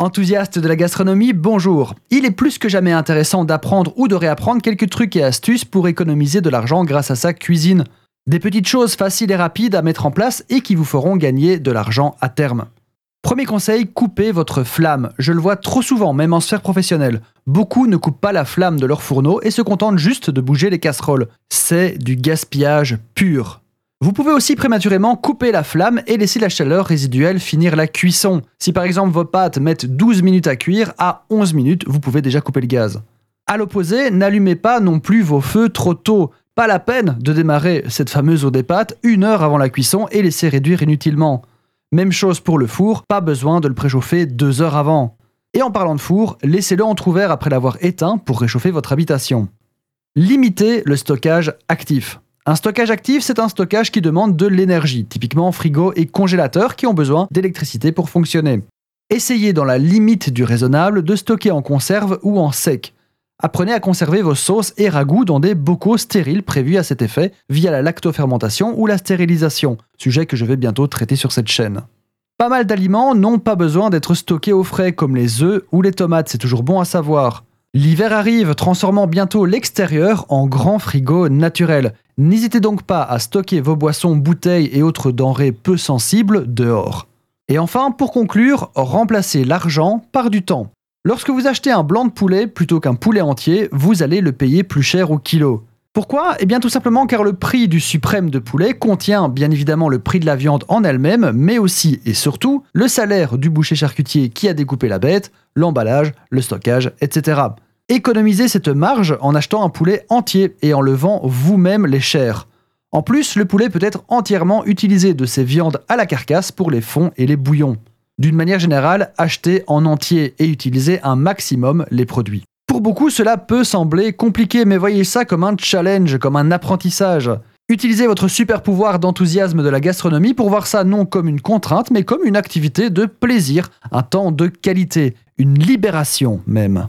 Enthousiaste de la gastronomie, bonjour. Il est plus que jamais intéressant d'apprendre ou de réapprendre quelques trucs et astuces pour économiser de l'argent grâce à sa cuisine. Des petites choses faciles et rapides à mettre en place et qui vous feront gagner de l'argent à terme. Premier conseil, coupez votre flamme. Je le vois trop souvent, même en sphère professionnelle. Beaucoup ne coupent pas la flamme de leur fourneau et se contentent juste de bouger les casseroles. C'est du gaspillage pur. Vous pouvez aussi prématurément couper la flamme et laisser la chaleur résiduelle finir la cuisson. Si par exemple vos pâtes mettent 12 minutes à cuire, à 11 minutes, vous pouvez déjà couper le gaz. A l'opposé, n'allumez pas non plus vos feux trop tôt. Pas la peine de démarrer cette fameuse eau des pâtes une heure avant la cuisson et laisser réduire inutilement. Même chose pour le four, pas besoin de le préchauffer deux heures avant. Et en parlant de four, laissez-le entrouvert après l'avoir éteint pour réchauffer votre habitation. Limitez le stockage actif. Un stockage actif, c'est un stockage qui demande de l'énergie, typiquement frigo et congélateur qui ont besoin d'électricité pour fonctionner. Essayez dans la limite du raisonnable de stocker en conserve ou en sec. Apprenez à conserver vos sauces et ragoûts dans des bocaux stériles prévus à cet effet via la lactofermentation ou la stérilisation, sujet que je vais bientôt traiter sur cette chaîne. Pas mal d'aliments n'ont pas besoin d'être stockés au frais comme les œufs ou les tomates, c'est toujours bon à savoir. L'hiver arrive, transformant bientôt l'extérieur en grand frigo naturel. N'hésitez donc pas à stocker vos boissons, bouteilles et autres denrées peu sensibles dehors. Et enfin, pour conclure, remplacez l'argent par du temps. Lorsque vous achetez un blanc de poulet plutôt qu'un poulet entier, vous allez le payer plus cher au kilo. Pourquoi? Eh bien tout simplement car le prix du suprême de poulet contient bien évidemment le prix de la viande en elle-même, mais aussi et surtout le salaire du boucher charcutier qui a découpé la bête, l'emballage, le stockage, etc. Économisez cette marge en achetant un poulet entier et en levant vous-même les chairs. En plus, le poulet peut être entièrement utilisé de ses viandes à la carcasse pour les fonds et les bouillons. D'une manière générale, achetez en entier et utilisez un maximum les produits. Pour beaucoup, cela peut sembler compliqué, mais voyez ça comme un challenge, comme un apprentissage. Utilisez votre super pouvoir d'enthousiasme de la gastronomie pour voir ça non comme une contrainte, mais comme une activité de plaisir, un temps de qualité, une libération même.